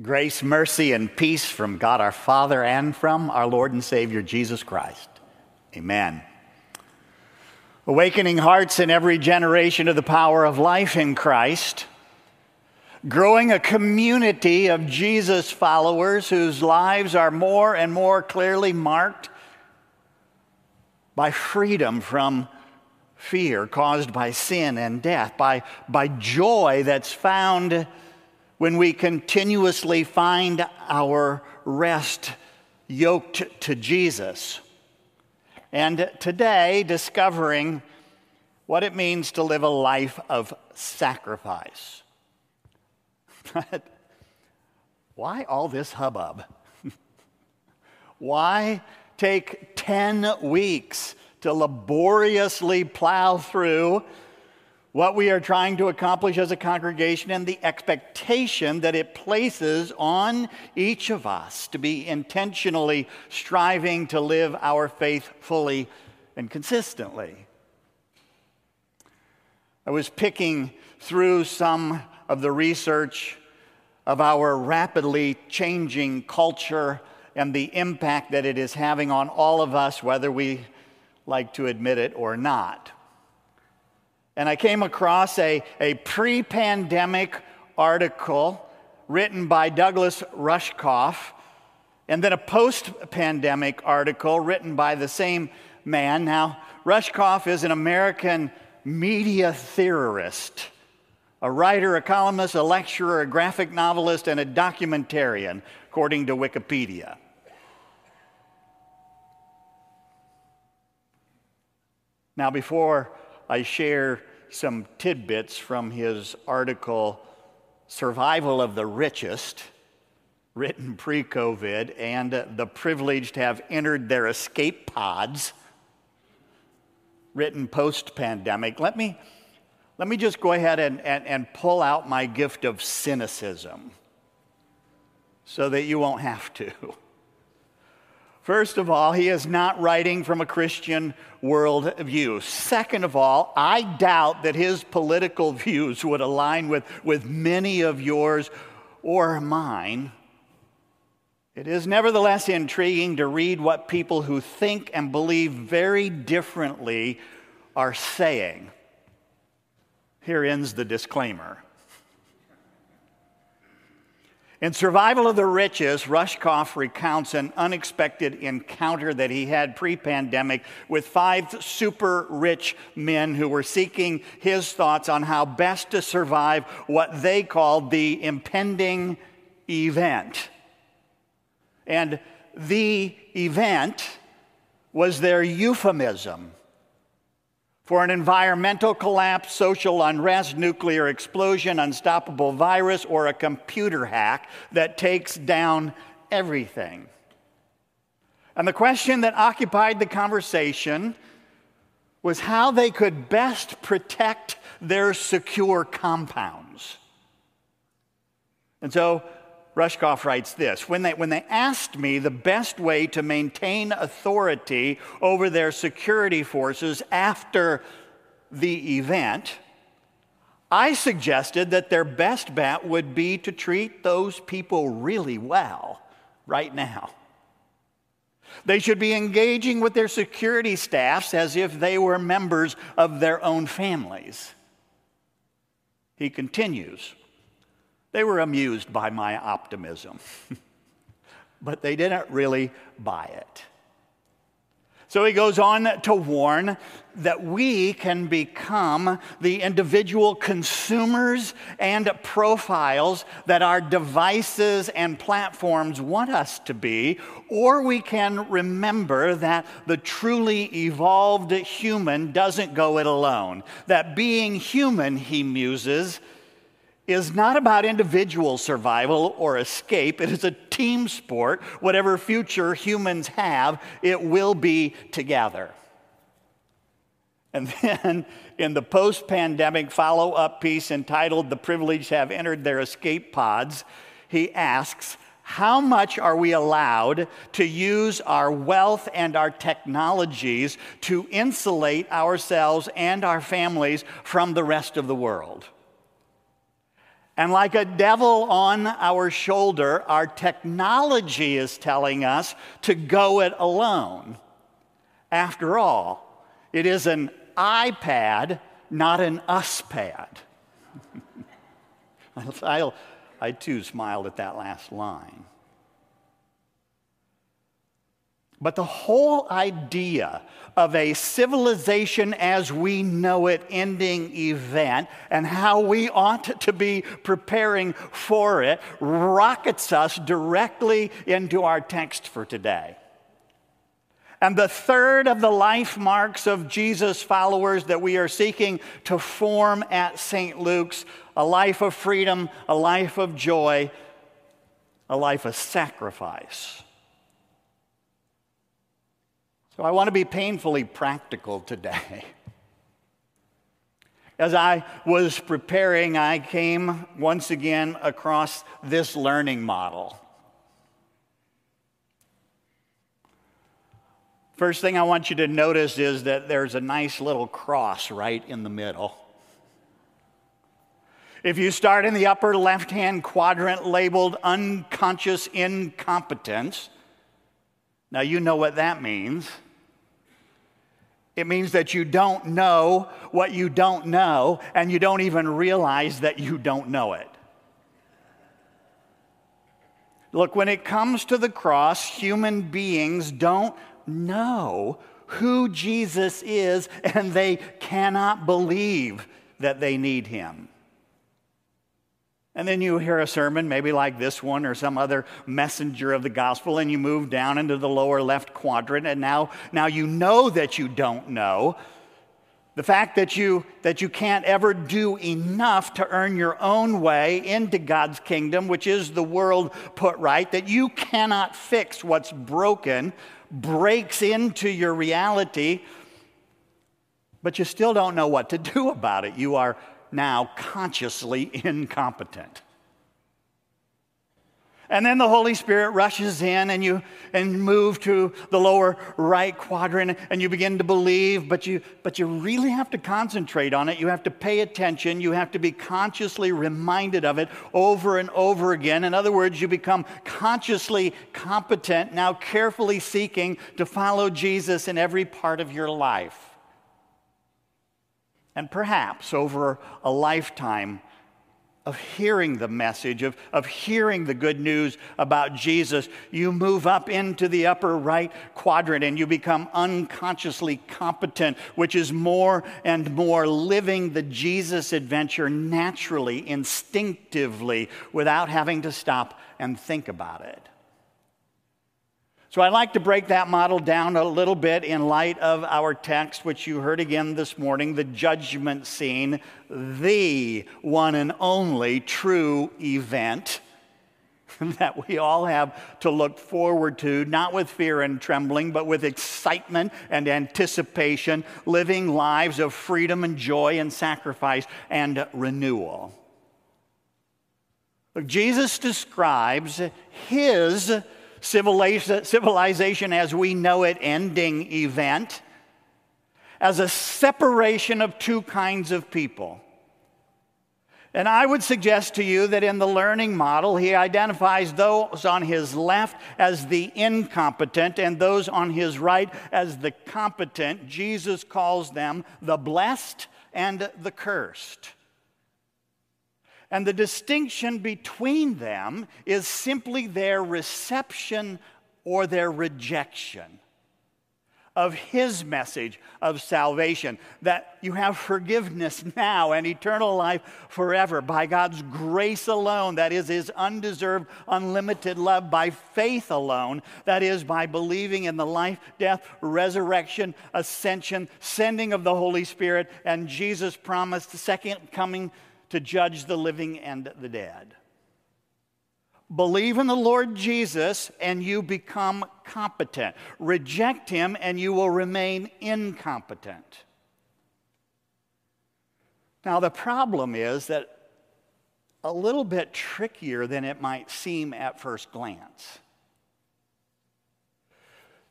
Grace, mercy, and peace from God our Father and from our Lord and Savior Jesus Christ. Amen. Awakening hearts in every generation to the power of life in Christ. Growing a community of Jesus followers whose lives are more and more clearly marked by freedom from fear caused by sin and death, by, by joy that's found when we continuously find our rest yoked to Jesus. And today, discovering what it means to live a life of sacrifice. Why all this hubbub? why take 10 weeks to laboriously plow through what we are trying to accomplish as a congregation and the expectation that it places on each of us to be intentionally striving to live our faith fully and consistently. I was picking through some of the research of our rapidly changing culture and the impact that it is having on all of us, whether we like to admit it or not and I came across a, a pre pandemic article written by Douglas Rushkoff, and then a post pandemic article written by the same man. Now, Rushkoff is an American media theorist, a writer, a columnist, a lecturer, a graphic novelist, and a documentarian, according to Wikipedia. Now, before I share some tidbits from his article, Survival of the Richest, written pre COVID, and The Privileged Have Entered Their Escape Pods, written post pandemic. Let me, let me just go ahead and, and, and pull out my gift of cynicism so that you won't have to. First of all, he is not writing from a Christian worldview. Second of all, I doubt that his political views would align with, with many of yours or mine. It is nevertheless intriguing to read what people who think and believe very differently are saying. Here ends the disclaimer. In Survival of the Richest, Rushkoff recounts an unexpected encounter that he had pre pandemic with five super rich men who were seeking his thoughts on how best to survive what they called the impending event. And the event was their euphemism for an environmental collapse, social unrest, nuclear explosion, unstoppable virus, or a computer hack that takes down everything. And the question that occupied the conversation was how they could best protect their secure compounds. And so Rushkoff writes this when they, when they asked me the best way to maintain authority over their security forces after the event, I suggested that their best bet would be to treat those people really well right now. They should be engaging with their security staffs as if they were members of their own families. He continues they were amused by my optimism, but they didn't really buy it. So he goes on to warn that we can become the individual consumers and profiles that our devices and platforms want us to be, or we can remember that the truly evolved human doesn't go it alone. That being human, he muses, is not about individual survival or escape. It is a team sport. Whatever future humans have, it will be together. And then in the post pandemic follow up piece entitled The Privileged Have Entered Their Escape Pods, he asks, How much are we allowed to use our wealth and our technologies to insulate ourselves and our families from the rest of the world? And like a devil on our shoulder, our technology is telling us to go it alone. After all, it is an iPad, not an us pad. I, too smiled at that last line. But the whole idea of a civilization as we know it ending event and how we ought to be preparing for it rockets us directly into our text for today. And the third of the life marks of Jesus' followers that we are seeking to form at St. Luke's a life of freedom, a life of joy, a life of sacrifice. So I want to be painfully practical today. As I was preparing, I came once again across this learning model. First thing I want you to notice is that there's a nice little cross right in the middle. If you start in the upper left hand quadrant labeled unconscious incompetence, now you know what that means. It means that you don't know what you don't know, and you don't even realize that you don't know it. Look, when it comes to the cross, human beings don't know who Jesus is, and they cannot believe that they need him. And then you hear a sermon, maybe like this one or some other messenger of the gospel, and you move down into the lower left quadrant, and now, now you know that you don't know. The fact that you, that you can't ever do enough to earn your own way into God's kingdom, which is the world put right, that you cannot fix what's broken, breaks into your reality, but you still don't know what to do about it. You are now consciously incompetent. And then the Holy Spirit rushes in and you and move to the lower right quadrant and you begin to believe, but you but you really have to concentrate on it. You have to pay attention. You have to be consciously reminded of it over and over again. In other words, you become consciously competent, now carefully seeking to follow Jesus in every part of your life. And perhaps over a lifetime of hearing the message, of, of hearing the good news about Jesus, you move up into the upper right quadrant and you become unconsciously competent, which is more and more living the Jesus adventure naturally, instinctively, without having to stop and think about it. So I'd like to break that model down a little bit in light of our text, which you heard again this morning the judgment scene, the one and only true event that we all have to look forward to, not with fear and trembling, but with excitement and anticipation, living lives of freedom and joy and sacrifice and renewal. Jesus describes his civilization as we know it ending event as a separation of two kinds of people. And I would suggest to you that in the learning model, he identifies those on his left as the incompetent and those on his right as the competent. Jesus calls them the blessed and the cursed. And the distinction between them is simply their reception or their rejection of his message of salvation that you have forgiveness now and eternal life forever. By God's grace alone, that is, his undeserved, unlimited love, by faith alone, that is, by believing in the life, death, resurrection, ascension, sending of the Holy Spirit, and Jesus' promised second coming to judge the living and the dead. Believe in the Lord Jesus and you become competent. Reject him and you will remain incompetent. Now, the problem is that a little bit trickier than it might seem at first glance.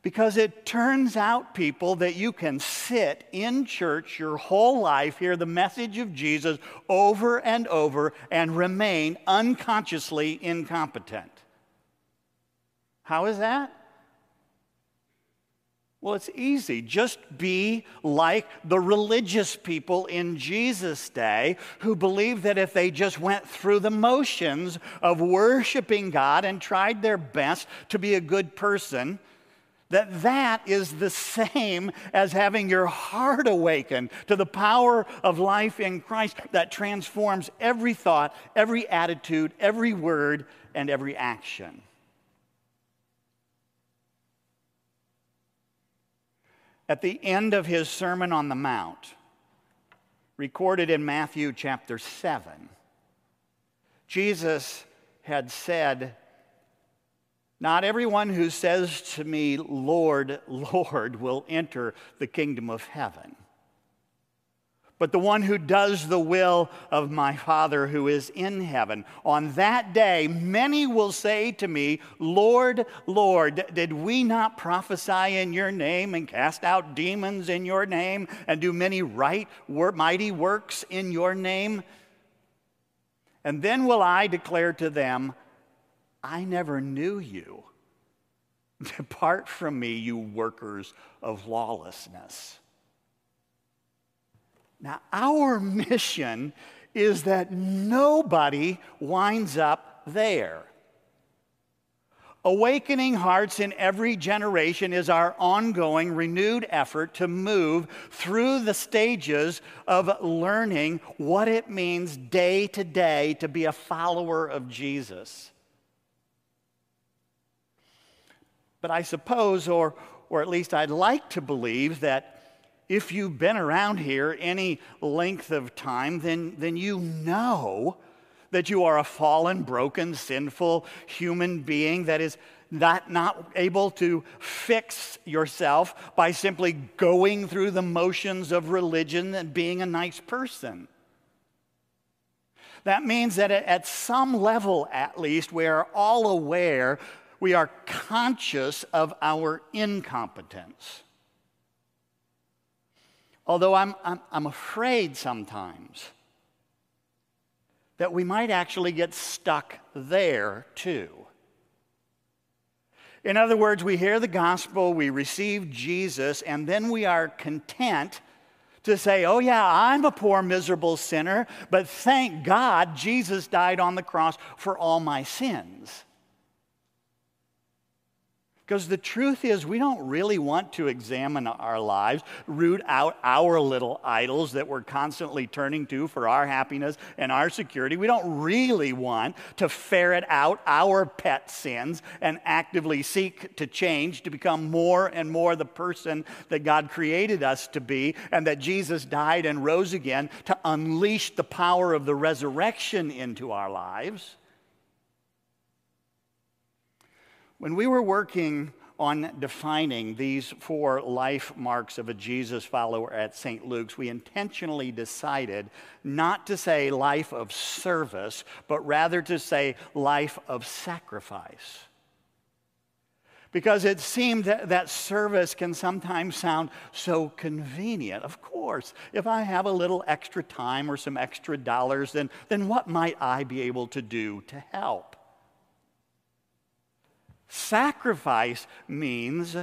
Because it turns out, people, that you can sit in church your whole life, hear the message of Jesus over and over, and remain unconsciously incompetent. How is that? Well, it's easy. Just be like the religious people in Jesus' day who believed that if they just went through the motions of worshiping God and tried their best to be a good person, that that is the same as having your heart awakened to the power of life in Christ that transforms every thought, every attitude, every word, and every action. At the end of his Sermon on the Mount, recorded in Matthew chapter 7, Jesus had said, Not everyone who says to me, Lord, Lord, will enter the kingdom of heaven but the one who does the will of my Father who is in heaven. On that day, many will say to me, Lord, Lord, did we not prophesy in your name and cast out demons in your name and do many right, mighty works in your name? And then will I declare to them, I never knew you. Depart from me, you workers of lawlessness. Now, our mission is that nobody winds up there. Awakening hearts in every generation is our ongoing, renewed effort to move through the stages of learning what it means day to day to be a follower of Jesus. But I suppose, or, or at least I'd like to believe, that if you've been around here any length of time, then, then you know that you are a fallen, broken, sinful human being that is not, not able to fix yourself by simply going through the motions of religion and being a nice person. That means that at some level, at least, we are all aware, we are conscious of our incompetence. Although I'm, I'm, I'm afraid sometimes that we might actually get stuck there too. In other words, we hear the gospel, we receive Jesus, and then we are content to say, oh, yeah, I'm a poor, miserable sinner, but thank God Jesus died on the cross for all my sins. Because the truth is, we don't really want to examine our lives, root out our little idols that we're constantly turning to for our happiness and our security. We don't really want to ferret out our pet sins and actively seek to change to become more and more the person that God created us to be and that Jesus died and rose again to unleash the power of the resurrection into our lives. When we were working on defining these four life marks of a Jesus follower at St. Luke's, we intentionally decided not to say life of service, but rather to say life of sacrifice. Because it seemed that, that service can sometimes sound so convenient. Of course, if I have a little extra time or some extra dollars, then, then what might I be able to do to help? Sacrifice means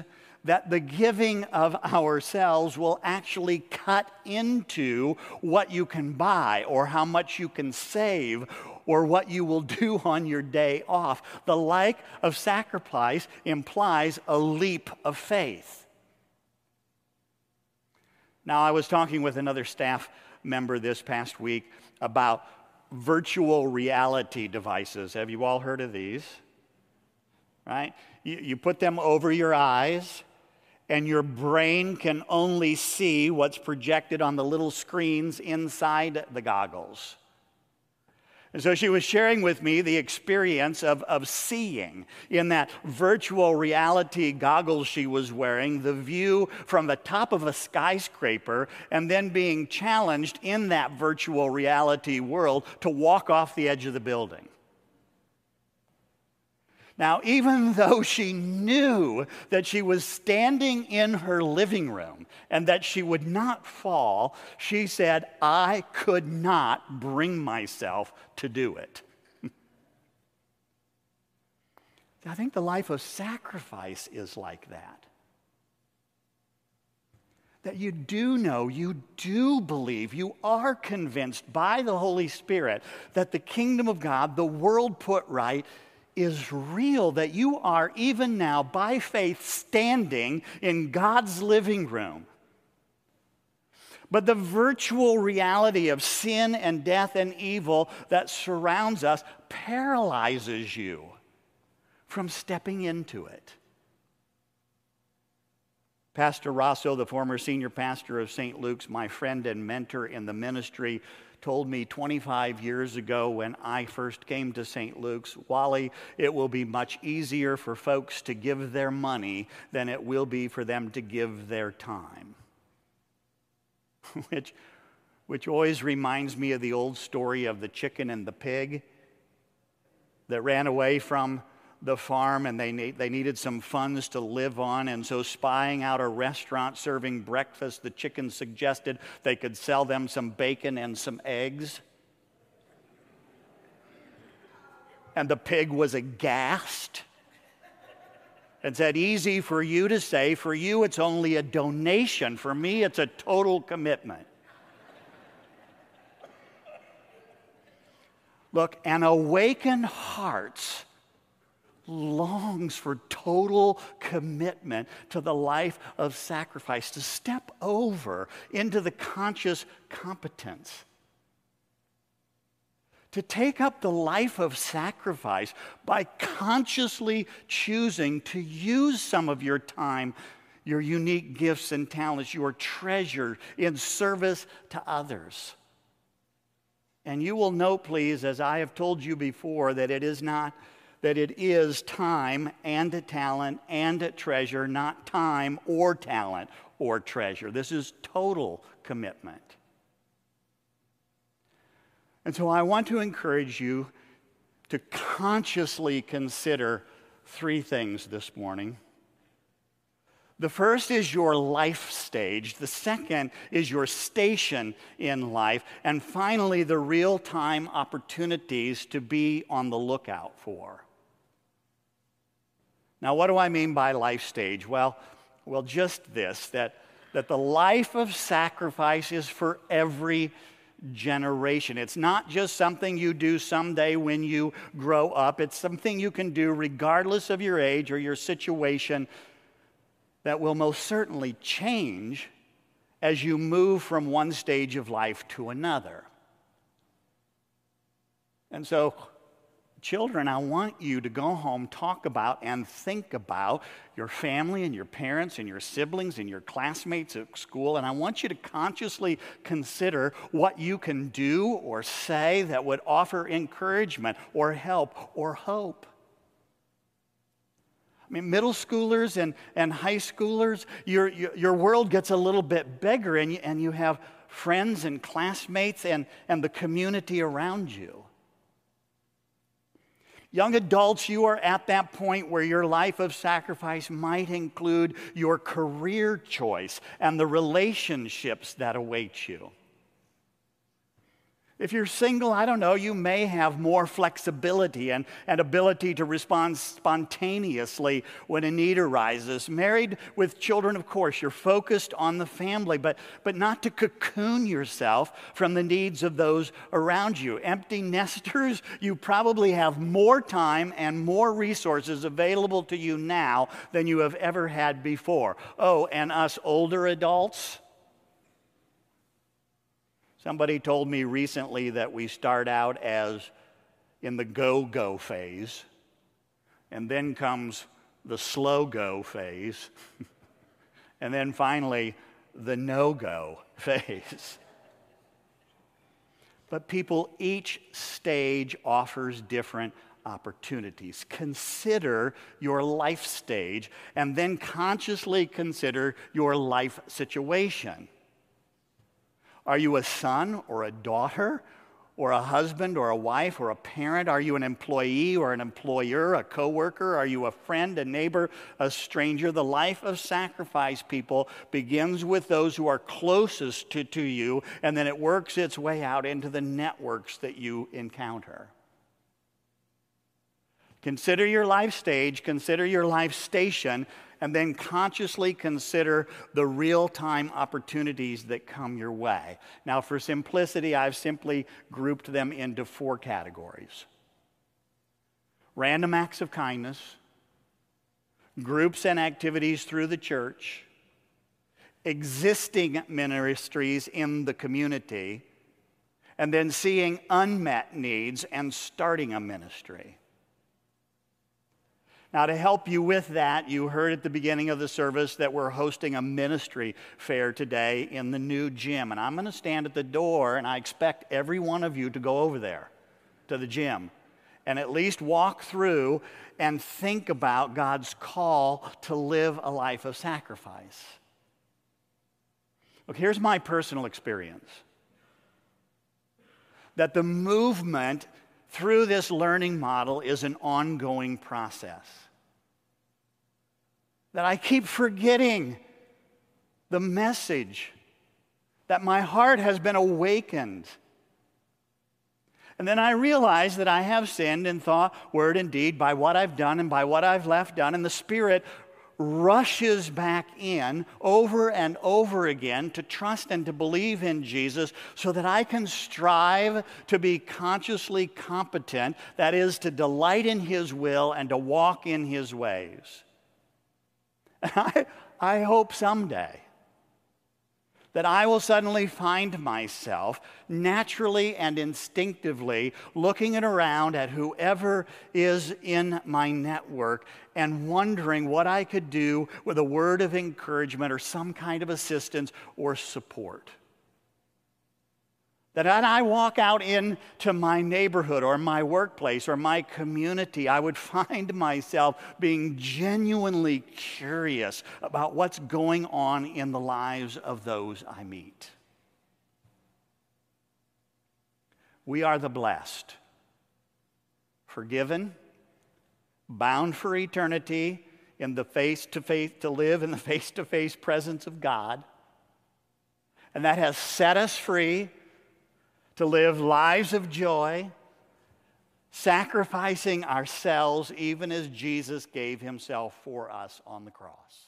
that the giving of ourselves will actually cut into what you can buy or how much you can save or what you will do on your day off. The like of sacrifice implies a leap of faith. Now, I was talking with another staff member this past week about virtual reality devices. Have you all heard of these? Right? You, you put them over your eyes, and your brain can only see what's projected on the little screens inside the goggles. And so she was sharing with me the experience of, of seeing in that virtual reality goggles she was wearing, the view from the top of a skyscraper, and then being challenged in that virtual reality world to walk off the edge of the building. Now, even though she knew that she was standing in her living room and that she would not fall, she said, I could not bring myself to do it. I think the life of sacrifice is like that. That you do know, you do believe, you are convinced by the Holy Spirit that the kingdom of God, the world put right, is real, that you are even now by faith standing in God's living room. But the virtual reality of sin and death and evil that surrounds us paralyzes you from stepping into it. Pastor Rosso, the former senior pastor of St. Luke's, my friend and mentor in the ministry, told me 25 years ago when I first came to St. Luke's, Wally, it will be much easier for folks to give their money than it will be for them to give their time. which, which always reminds me of the old story of the chicken and the pig that ran away from the farm and they, need, they needed some funds to live on. And so, spying out a restaurant serving breakfast, the chickens suggested they could sell them some bacon and some eggs. And the pig was aghast and said, Easy for you to say. For you, it's only a donation. For me, it's a total commitment. Look, an awakened hearts longs for total commitment to the life of sacrifice, to step over into the conscious competence. To take up the life of sacrifice by consciously choosing to use some of your time, your unique gifts and talents, your treasure in service to others. And you will note, please, as I have told you before, that it is not that it is time and talent and treasure, not time or talent or treasure. This is total commitment. And so I want to encourage you to consciously consider three things this morning. The first is your life stage. The second is your station in life. And finally, the real time opportunities to be on the lookout for. Now, what do I mean by life stage? Well, well, just this that, that the life of sacrifice is for every generation. It's not just something you do someday when you grow up, it's something you can do regardless of your age or your situation that will most certainly change as you move from one stage of life to another. And so, Children, I want you to go home, talk about, and think about your family and your parents and your siblings and your classmates at school. And I want you to consciously consider what you can do or say that would offer encouragement or help or hope. I mean, middle schoolers and, and high schoolers, your, your, your world gets a little bit bigger and you, and you have friends and classmates and, and the community around you. Young adults, you are at that point where your life of sacrifice might include your career choice and the relationships that await you. If you're single, I don't know, you may have more flexibility and, and ability to respond spontaneously when a need arises. Married with children, of course, you're focused on the family, but, but not to cocoon yourself from the needs of those around you. Empty nesters, you probably have more time and more resources available to you now than you have ever had before. Oh, and us older adults, Somebody told me recently that we start out as in the go go phase, and then comes the slow go phase, and then finally the no go phase. But people, each stage offers different opportunities. Consider your life stage and then consciously consider your life situation. Are you a son or a daughter or a husband or a wife or a parent? Are you an employee or an employer, a coworker? Are you a friend, a neighbor, a stranger? The life of sacrifice, people, begins with those who are closest to, to you, and then it works its way out into the networks that you encounter. Consider your life stage, consider your life station, and then consciously consider the real time opportunities that come your way. Now, for simplicity, I've simply grouped them into four categories random acts of kindness, groups and activities through the church, existing ministries in the community, and then seeing unmet needs and starting a ministry. Now, to help you with that, you heard at the beginning of the service that we're hosting a ministry fair today in the new gym. And I'm going to stand at the door, and I expect every one of you to go over there to the gym and at least walk through and think about God's call to live a life of sacrifice. Look, here's my personal experience that the movement through this learning model is an ongoing process that I keep forgetting the message, that my heart has been awakened. And then I realize that I have sinned in thought, word, and deed by what I've done and by what I've left done, and the Spirit rushes back in over and over again to trust and to believe in Jesus so that I can strive to be consciously competent, that is, to delight in His will and to walk in His ways. I, I hope someday that I will suddenly find myself naturally and instinctively looking around at whoever is in my network and wondering what I could do with a word of encouragement or some kind of assistance or support. That when I walk out into my neighborhood or my workplace or my community, I would find myself being genuinely curious about what's going on in the lives of those I meet. We are the blessed, forgiven, bound for eternity in the face to face to live in the face to face presence of God. And that has set us free to live lives of joy, sacrificing ourselves even as Jesus gave himself for us on the cross.